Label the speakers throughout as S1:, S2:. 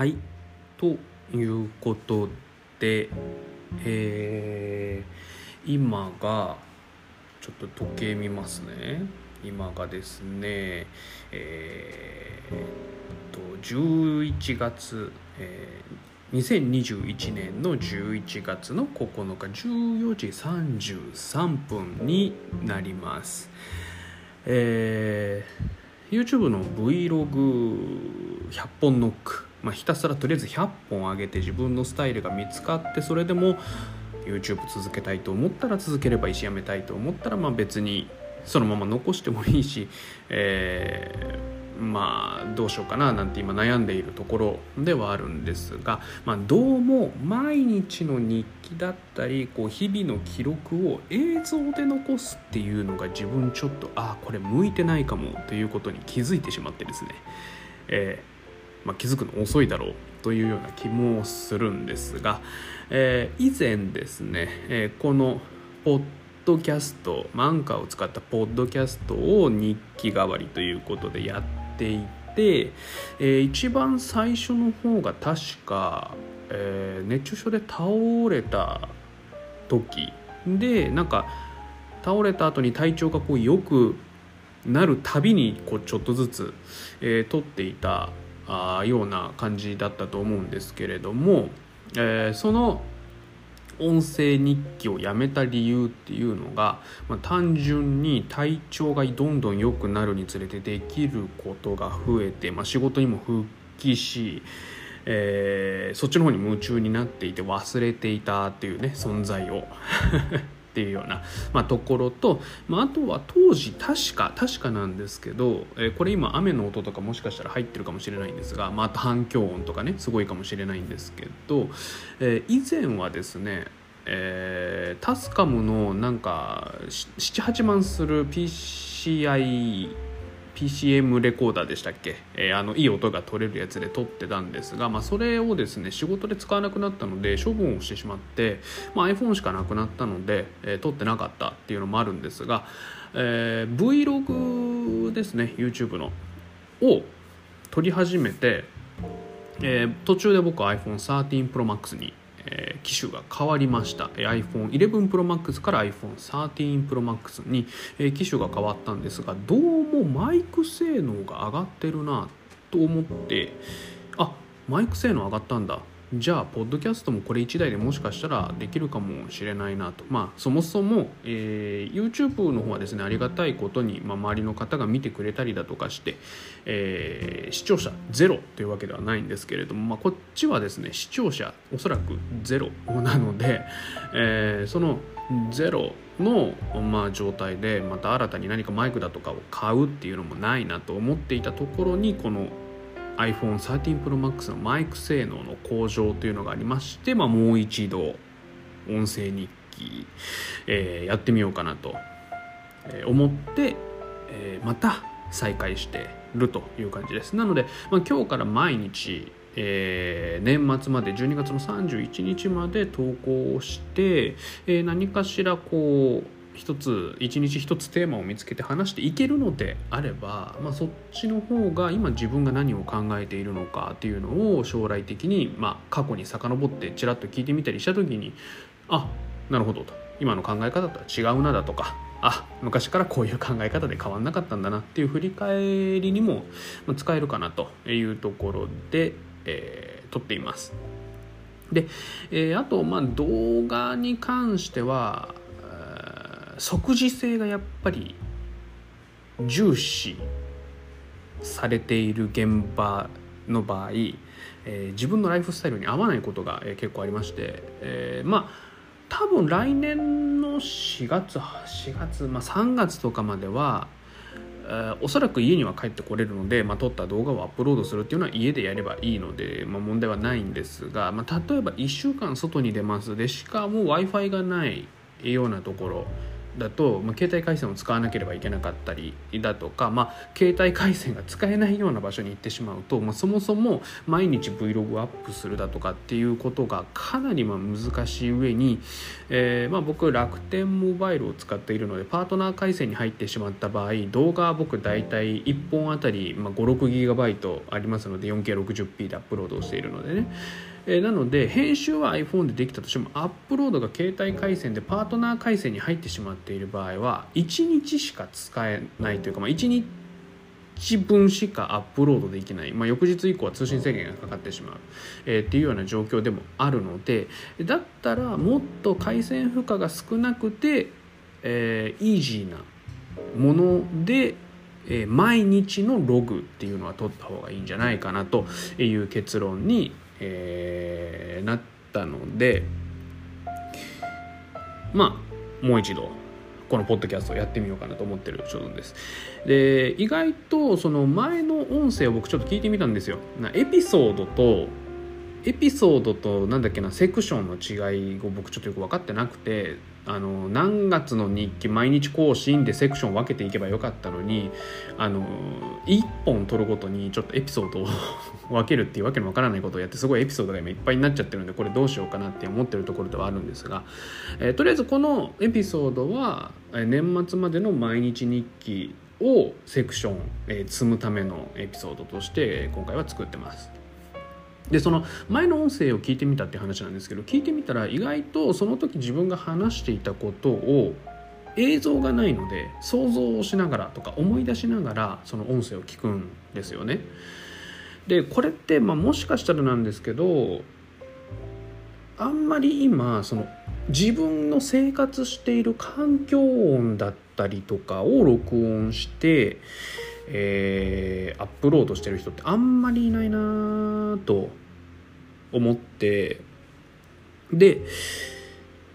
S1: はい。ということで、えー今がちょっと時計見ますね。今がですねえーっと11月、えー2021年の11月の9日14時33分になります。えー YouTube の Vlog100 本ノック、まあ、ひたすらとりあえず100本上げて自分のスタイルが見つかってそれでも YouTube 続けたいと思ったら続ければいいしやめたいと思ったらまあ別にそのまま残してもいいし、えーまあどうしようかななんて今悩んでいるところではあるんですが、まあ、どうも毎日の日記だったりこう日々の記録を映像で残すっていうのが自分ちょっとああこれ向いてないかもということに気づいてしまってですね、えーまあ、気づくの遅いだろうというような気もするんですが、えー以前ですね、えーこのポッドキャストマンカーを使ったポッドキャストを日記代わりということでやっていて、えー一番最初の方が確か、えー熱中症で倒れた時でなんか倒れた後に体調がこう良くなるたびにこうちょっとずつ、えー撮っていたあような感じだったと思うんですけれども、えーその音声日記をやめた理由っていうのが、まあ、単純に体調がどんどん良くなるにつれてできることが増えて、まあ、仕事にも復帰し、えーそっちの方に夢中になっていて忘れていたっていうね存在を。っていうような、まあ、ところと、まあ、あとは当時確か確かなんですけど、えーこれ今雨の音とかもしかしたら入ってるかもしれないんですが、まあ、あと反響音とかねすごいかもしれないんですけど、えー以前はですねえータスカムのなんか78万する PCI PCM レコーダーでしたっけ、えーあのいい音が取れるやつで撮ってたんですが、まあ、それをですね仕事で使わなくなったので処分をしてしまって、まあ、iPhone しかなくなったので、えー撮ってなかったっていうのもあるんですが、えー Vlog ですね YouTube のを撮り始めて、えー途中で僕は iPhone13 Pro Max に、え機種が変わりました。iPhone11 Pro Max から iPhone13 Pro Max に、え機種が変わったんですがどうもマイク性能が上がってるなと思ってあマイク性能上がったんだ。じゃあポッドキャストもこれ1台でもしかしたらできるかもしれないなと。まあそもそも、えー YouTube の方はですねありがたいことに、まあ、周りの方が見てくれたりだとかして、えー視聴者ゼロというわけではないんですけれども、まあ、こっちはですね視聴者おそらくゼロなので、えーそのゼロの、まあ、状態でまた新たに何かマイクだとかを買うっていうのもないなと思っていたところにこの iPhone13 Pro Max のマイク性能の向上というのがありまして、まあ、もう一度音声日記、えーやってみようかなと思って、えーまた再開してるという感じです。なので、まあ、今日から毎日、えー年末まで12月の31日まで投稿をして、えー何かしらこう一つ一日一つテーマを見つけて話していけるのであれば、まあ、そっちの方が今自分が何を考えているのかっていうのを将来的に、まあ、過去に遡ってちらっと聞いてみたりした時にあなるほどと今の考え方とは違うなだとかあ昔からこういう考え方で変わんなかったんだなっていう振り返りにも使えるかなというところで、えー撮っています。で、えーあと、まあ、動画に関しては即時性がやっぱり重視されている現場の場合、えー自分のライフスタイルに合わないことが、えー結構ありまして、えーまあ多分来年の4月4月、まあ、3月とかまでは、えーおそらく家には帰ってこれるので、まあ、撮った動画をアップロードするっていうのは家でやればいいので、まあ、問題はないんですが、まあ、例えば1週間外に出ます。でしかも w i f i がないようなところ。だと、まあ、携帯回線を使わなければいけなかったりだとか、まあ、携帯回線が使えないような場所に行ってしまうと、まあ、そもそも毎日 Vlog アップするだとかっていうことがかなりま難しい上に、えーま、僕楽天モバイルを使っているのでパートナー回線に入ってしまった場合動画は僕大体1本あたり、ま、56GB ありますので 4K60p でアップロードしているのでね。えー、なので編集は iPhone でできたとしてもアップロードが携帯回線でパートナー回線に入ってしまっている場合は1日しか使えないというか、まあ、1日分しかアップロードできない、まあ、翌日以降は通信制限がかかってしまう、えー、っていうような状況でもあるのでだったらもっと回線負荷が少なくて、えー、イージーなものでえー、毎日のログっていうのは取った方がいいんじゃないかなという結論にえー、なったのでまあもう一度このポッドキャストをやってみようかなと思ってる所存です。で意外とその前の音声を僕ちょっと聞いてみたんですよ。エピソードとエピソードとなんだっけなセクションの違いを僕ちょっとよく分かってなくてあの何月の日記毎日更新でセクション分けていけばよかったのにあの1本取るごとにちょっとエピソードを 分けるっていうわけのわからないことをやってすごいエピソードが今いっぱいになっちゃってるんでこれどうしようかなって思ってるところではあるんですが、えー、とりあえずこのエピソードは年末までの毎日日記をセクション、えー、積むためのエピソードとして今回は作ってます。でその前の音声を聞いてみたって話なんですけど聞いてみたら意外とその時自分が話していたことを映像がないので想像をしながらとか思い出しながらその音声を聞くんですよね。でこれって、まあ、もしかしたらなんですけどあんまり今その自分の生活している環境音だったりとかを録音して、えー、アップロードしてる人ってあんまりいないなと思ってで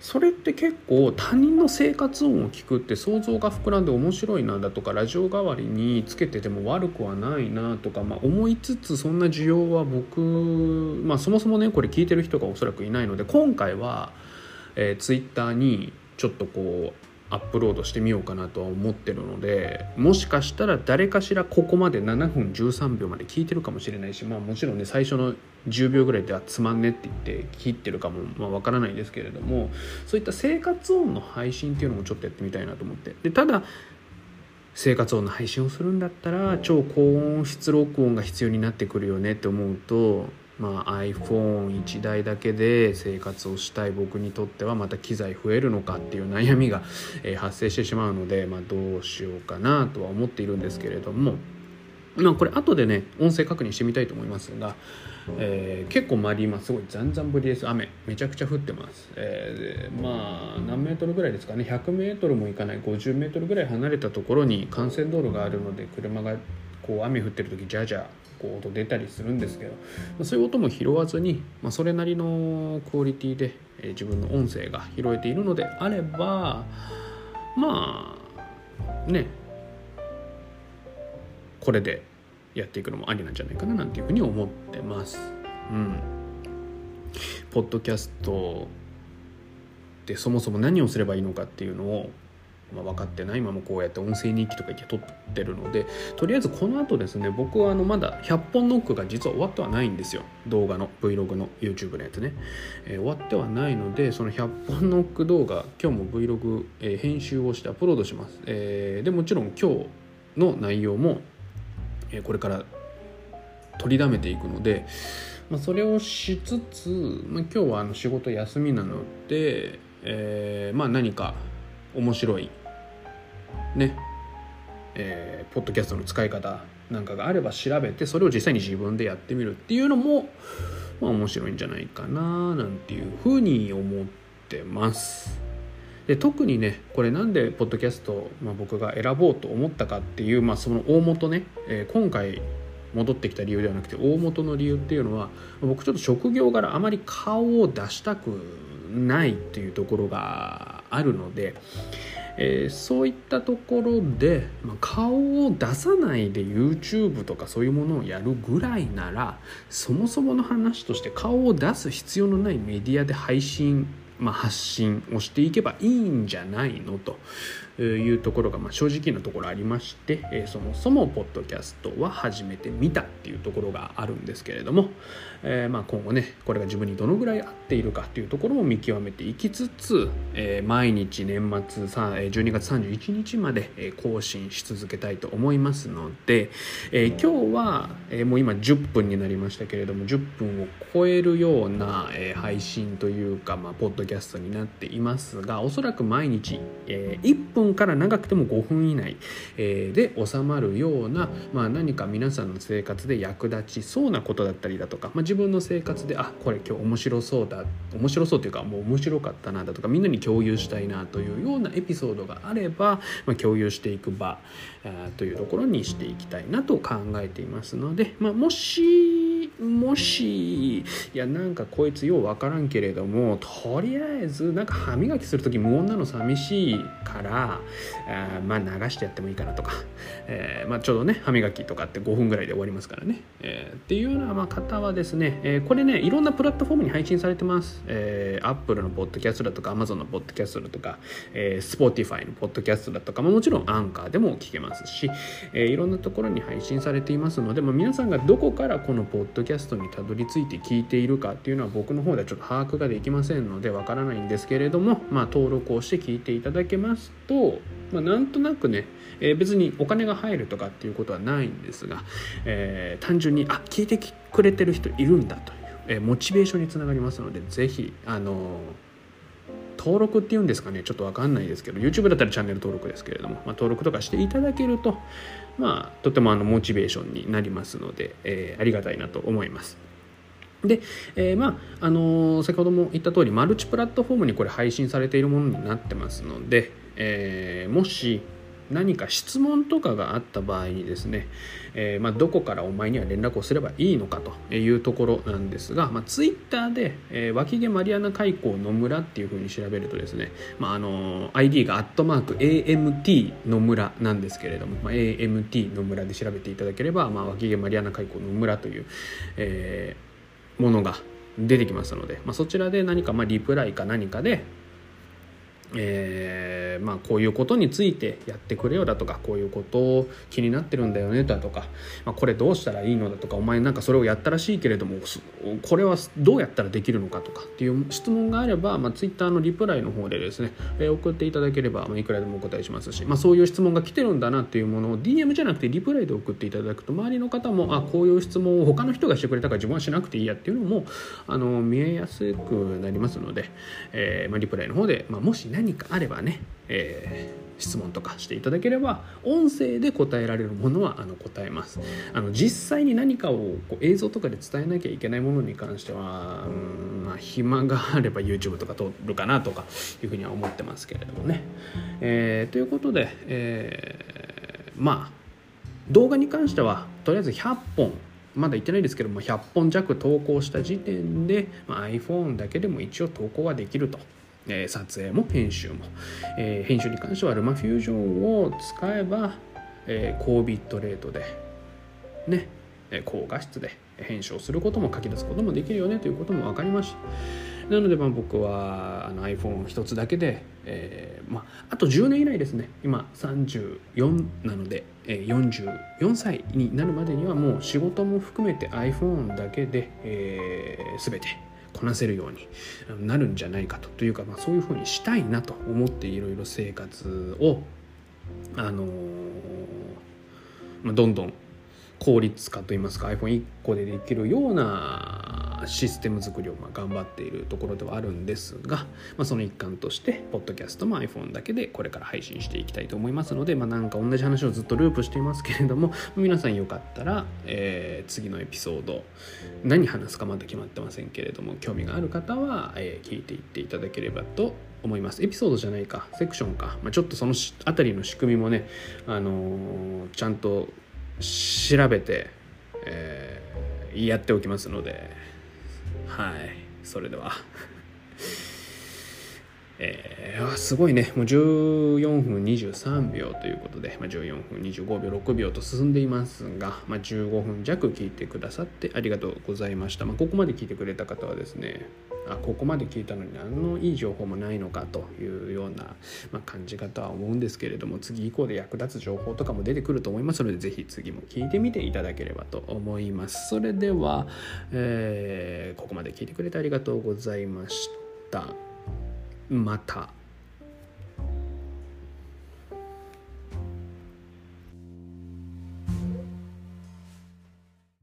S1: それって結構他人の生活音を聞くって想像が膨らんで面白いなだとかラジオ代わりにつけてても悪くはないなとか、まあ、思いつつそんな需要は僕、まあ、そもそもねこれ聞いてる人がおそらくいないので今回は、えー、ツイッターにちょっとこうアップロードしてみようかなとは思ってるのでもしかしたら誰かしらここまで7分13秒まで聞いてるかもしれないしまあもちろんね最初の10秒ぐらいではつまんねって言って切ってるかもまあ分からないですけれどもそういった生活音の配信っていうのもちょっとやってみたいなと思って。でただ生活音の配信をするんだったら超高音質録音が必要になってくるよねって思うとまあ、iPhone1 台だけで生活をしたい僕にとってはまた機材増えるのかっていう悩みが、え発生してしまうので、まあ、どうしようかなとは思っているんですけれども、まあ、これ後でね音声確認してみたいと思いますが、えー、結構周り今すごいざんざん降りです。雨めちゃくちゃ降ってます、えー、まあ何メートルぐらいですかね。100メートルもいかない。50メートルぐらい離れたところに幹線道路があるので車がこう雨降ってる時ジャジャこう音出たりするんですけど、そういう音も拾わずに、まあ、それなりのクオリティで、え、自分の音声が拾えているのであればまあねこれでやっていくのもありなんじゃないかななんていうふうに思ってます。うん、ポッドキャストでそもそも何をすればいいのかっていうのをまあ、分かってないままこうやって音声日記とか言って撮ってるのでとりあえずこの後ですね僕はあのまだ100本ノックが実は終わってはないんですよ。動画の Vlog の YouTube のやつね、えー、終わってはないのでその100本ノック動画今日も Vlog、えー、編集をしてアップロードします、えー、でもちろん今日の内容も、えー、これから取りだめていくので、まあ、それをしつつ、まあ、今日はあの仕事休みなので、えー、まあ何か面白いねえー、ポッドキャストの使い方なんかがあれば調べてそれを実際に自分でやってみるっていうのも、まあ、面白いんじゃないかななんていうふうに思ってます。で特にねこれなんでポッドキャスト、まあ、僕が選ぼうと思ったかっていう、まあ、その大元ね、えー、今回戻ってきた理由ではなくて大元の理由っていうのは僕ちょっと職業柄あまり顔を出したくないっていうところがあるので、えー、そういったところで、まあ、顔を出さないで YouTube とかそういうものをやるぐらいならそもそもの話として顔を出す必要のないメディアで配信まあ、発信をしていけばいいんじゃないの？というところがまあ正直なところありまして、えそもそもポッドキャストは始めてみたっていうところがあるんですけれども、えー、まあ今後ねこれが自分にどのぐらい合っているかっていうところも見極めていきつつ、えー、毎日年末さ12月31日まで更新し続けたいと思いますので、えー、今日は、え、もう今10分になりましたけれども10分を超えるような、え、配信というか、まあ、ポッドキャストになっていますがおそらく毎日、え、1分から長くても5分以内、え、で収まるような、まあ、何か皆さんの生活で役立ちそうなことだったりだとか、まあ、自分の生活であこれ今日面白そうだ面白そうというかもう面白かったなだとかみんなに共有したいなというようなエピソードがあれば、まあ、共有していく場というところにしていきたいなと考えていますので、まあ、もしもしいやなんかこいつよう分からんけれどもとりあえずなんか歯磨きする時無音なの寂しいからあまあ流してやってもいいかなとか、えー、まあ、ちょうどね歯磨きとかって5分ぐらいで終わりますからね、えー、っていうようなま方はですね、えー、これねいろんなプラットフォームに配信されてます、えー、Apple のポッドキャストだとか Amazon のポッドキャストだとか、えー、Spotify のポッドキャストだとか、まあ、もちろんアンカーでも聞けますし、えー、いろんなところに配信されていますので、まあ、皆さんがどこからこのポッドキャストキャストにたどり着いて聞いているかっていうのは僕の方ではちょっと把握ができませんのでわからないんですけれども、まあ、登録をして聞いていただけますと、まあ、なんとなくね、えー、別にお金が入るとかっていうことはないんですが、えー、単純にあ聞いてくれてる人いるんだという、えー、モチベーションにつながりますのでぜひあの登録っていうんですかねちょっと分かんないですけど YouTube だったらチャンネル登録ですけれども、まあ、登録とかしていただけるとまあとてもあのモチベーションになりますので、えー、ありがたいなと思います。で、えー、まああのー、先ほども言った通りマルチプラットフォームにこれ配信されているものになってますので、え、もし何か質問とかがあった場合にですね、えー、まあ、どこからお前には連絡をすればいいのかというところなんですが、まあ、ツイッターで、えー、脇毛マリアナ海溝野村っていうふうに調べるとですね、まあ、あの ID がアットマーク AMT 野村なんですけれども、まあ、AMT 野村で調べていただければ、まあ、脇毛マリアナ海溝野村という、えー、ものが出てきますので、まあ、そちらで何かまあリプライか何かでえー、まあ、こういうことについてやってくれよだとかこういうことを気になってるんだよねだとか、まあ、これどうしたらいいのだとかお前なんかそれをやったらしいけれどもこれはどうやったらできるのかとかっていう質問があれば、まあ、Twitter のリプライの方でですね、えー、送っていただければ、まあ、いくらでもお答えしますし、まあ、そういう質問が来てるんだなっていうものを DM じゃなくてリプライで送っていただくと周りの方もあこういう質問を他の人がしてくれたから自分はしなくていいやっていうのもあの見えやすくなりますので、えーまあ、リプライの方で、まあ、もしね何かあればね、えー、質問とかしていただければ音声で答えられるものはあの答えますあの実際に何かをこう映像とかで伝えなきゃいけないものに関してはうん、まあ、暇があれば YouTube とか撮るかなとかいうふうには思ってますけれどもね、えー、ということで、えー、まあ動画に関してはとりあえず100本まだ言ってないですけども100本弱投稿した時点で、まあ、iPhone だけでも一応投稿はできると。え、撮影も編集も、えー、編集に関してはルマフュージョンを使えば、えー、高ビットレートでね高画質で編集をすることも書き出すこともできるよねということも分かりましたなのでまあ僕はあの iPhone 一つだけで、えーまあ、あと10年以内ですね。今34なので、えー、44歳になるまでにはもう仕事も含めて iPhone だけで、えー、全てこなせるようになるんじゃないかと。というか、まあ、そういうふうにしたいなと思っていろいろ生活を、あの、まあ、どんどん効率化といいますか iPhone1 個でできるようなシステム作りをま頑張っているところではあるんですが、まあ、その一環としてポッドキャストも iPhone だけでこれから配信していきたいと思いますので、まあ、なんか同じ話をずっとループしていますけれども皆さんよかったら、えー、次のエピソード何話すかまだ決まってませんけれども興味がある方は、えー、聞いていっていただければと思います。エピソードじゃないかセクションか、まあ、ちょっとその辺りの仕組みもね、あのー、ちゃんと調べて、えー、やっておきますのではい。それでは。えー、すごいね。もう14分23秒ということで、まあ、14分25秒6秒と進んでいますが、まあ、15分弱聞いてくださってありがとうございました、まあ、ここまで聞いてくれた方はですねあここまで聞いたのに何のいい情報もないのかというような、ま、感じかとは思うんですけれども次以降で役立つ情報とかも出てくると思いますので是非次も聞いてみていただければと思います。それでは、えー、ここまで聞いてくれてありがとうございました。また。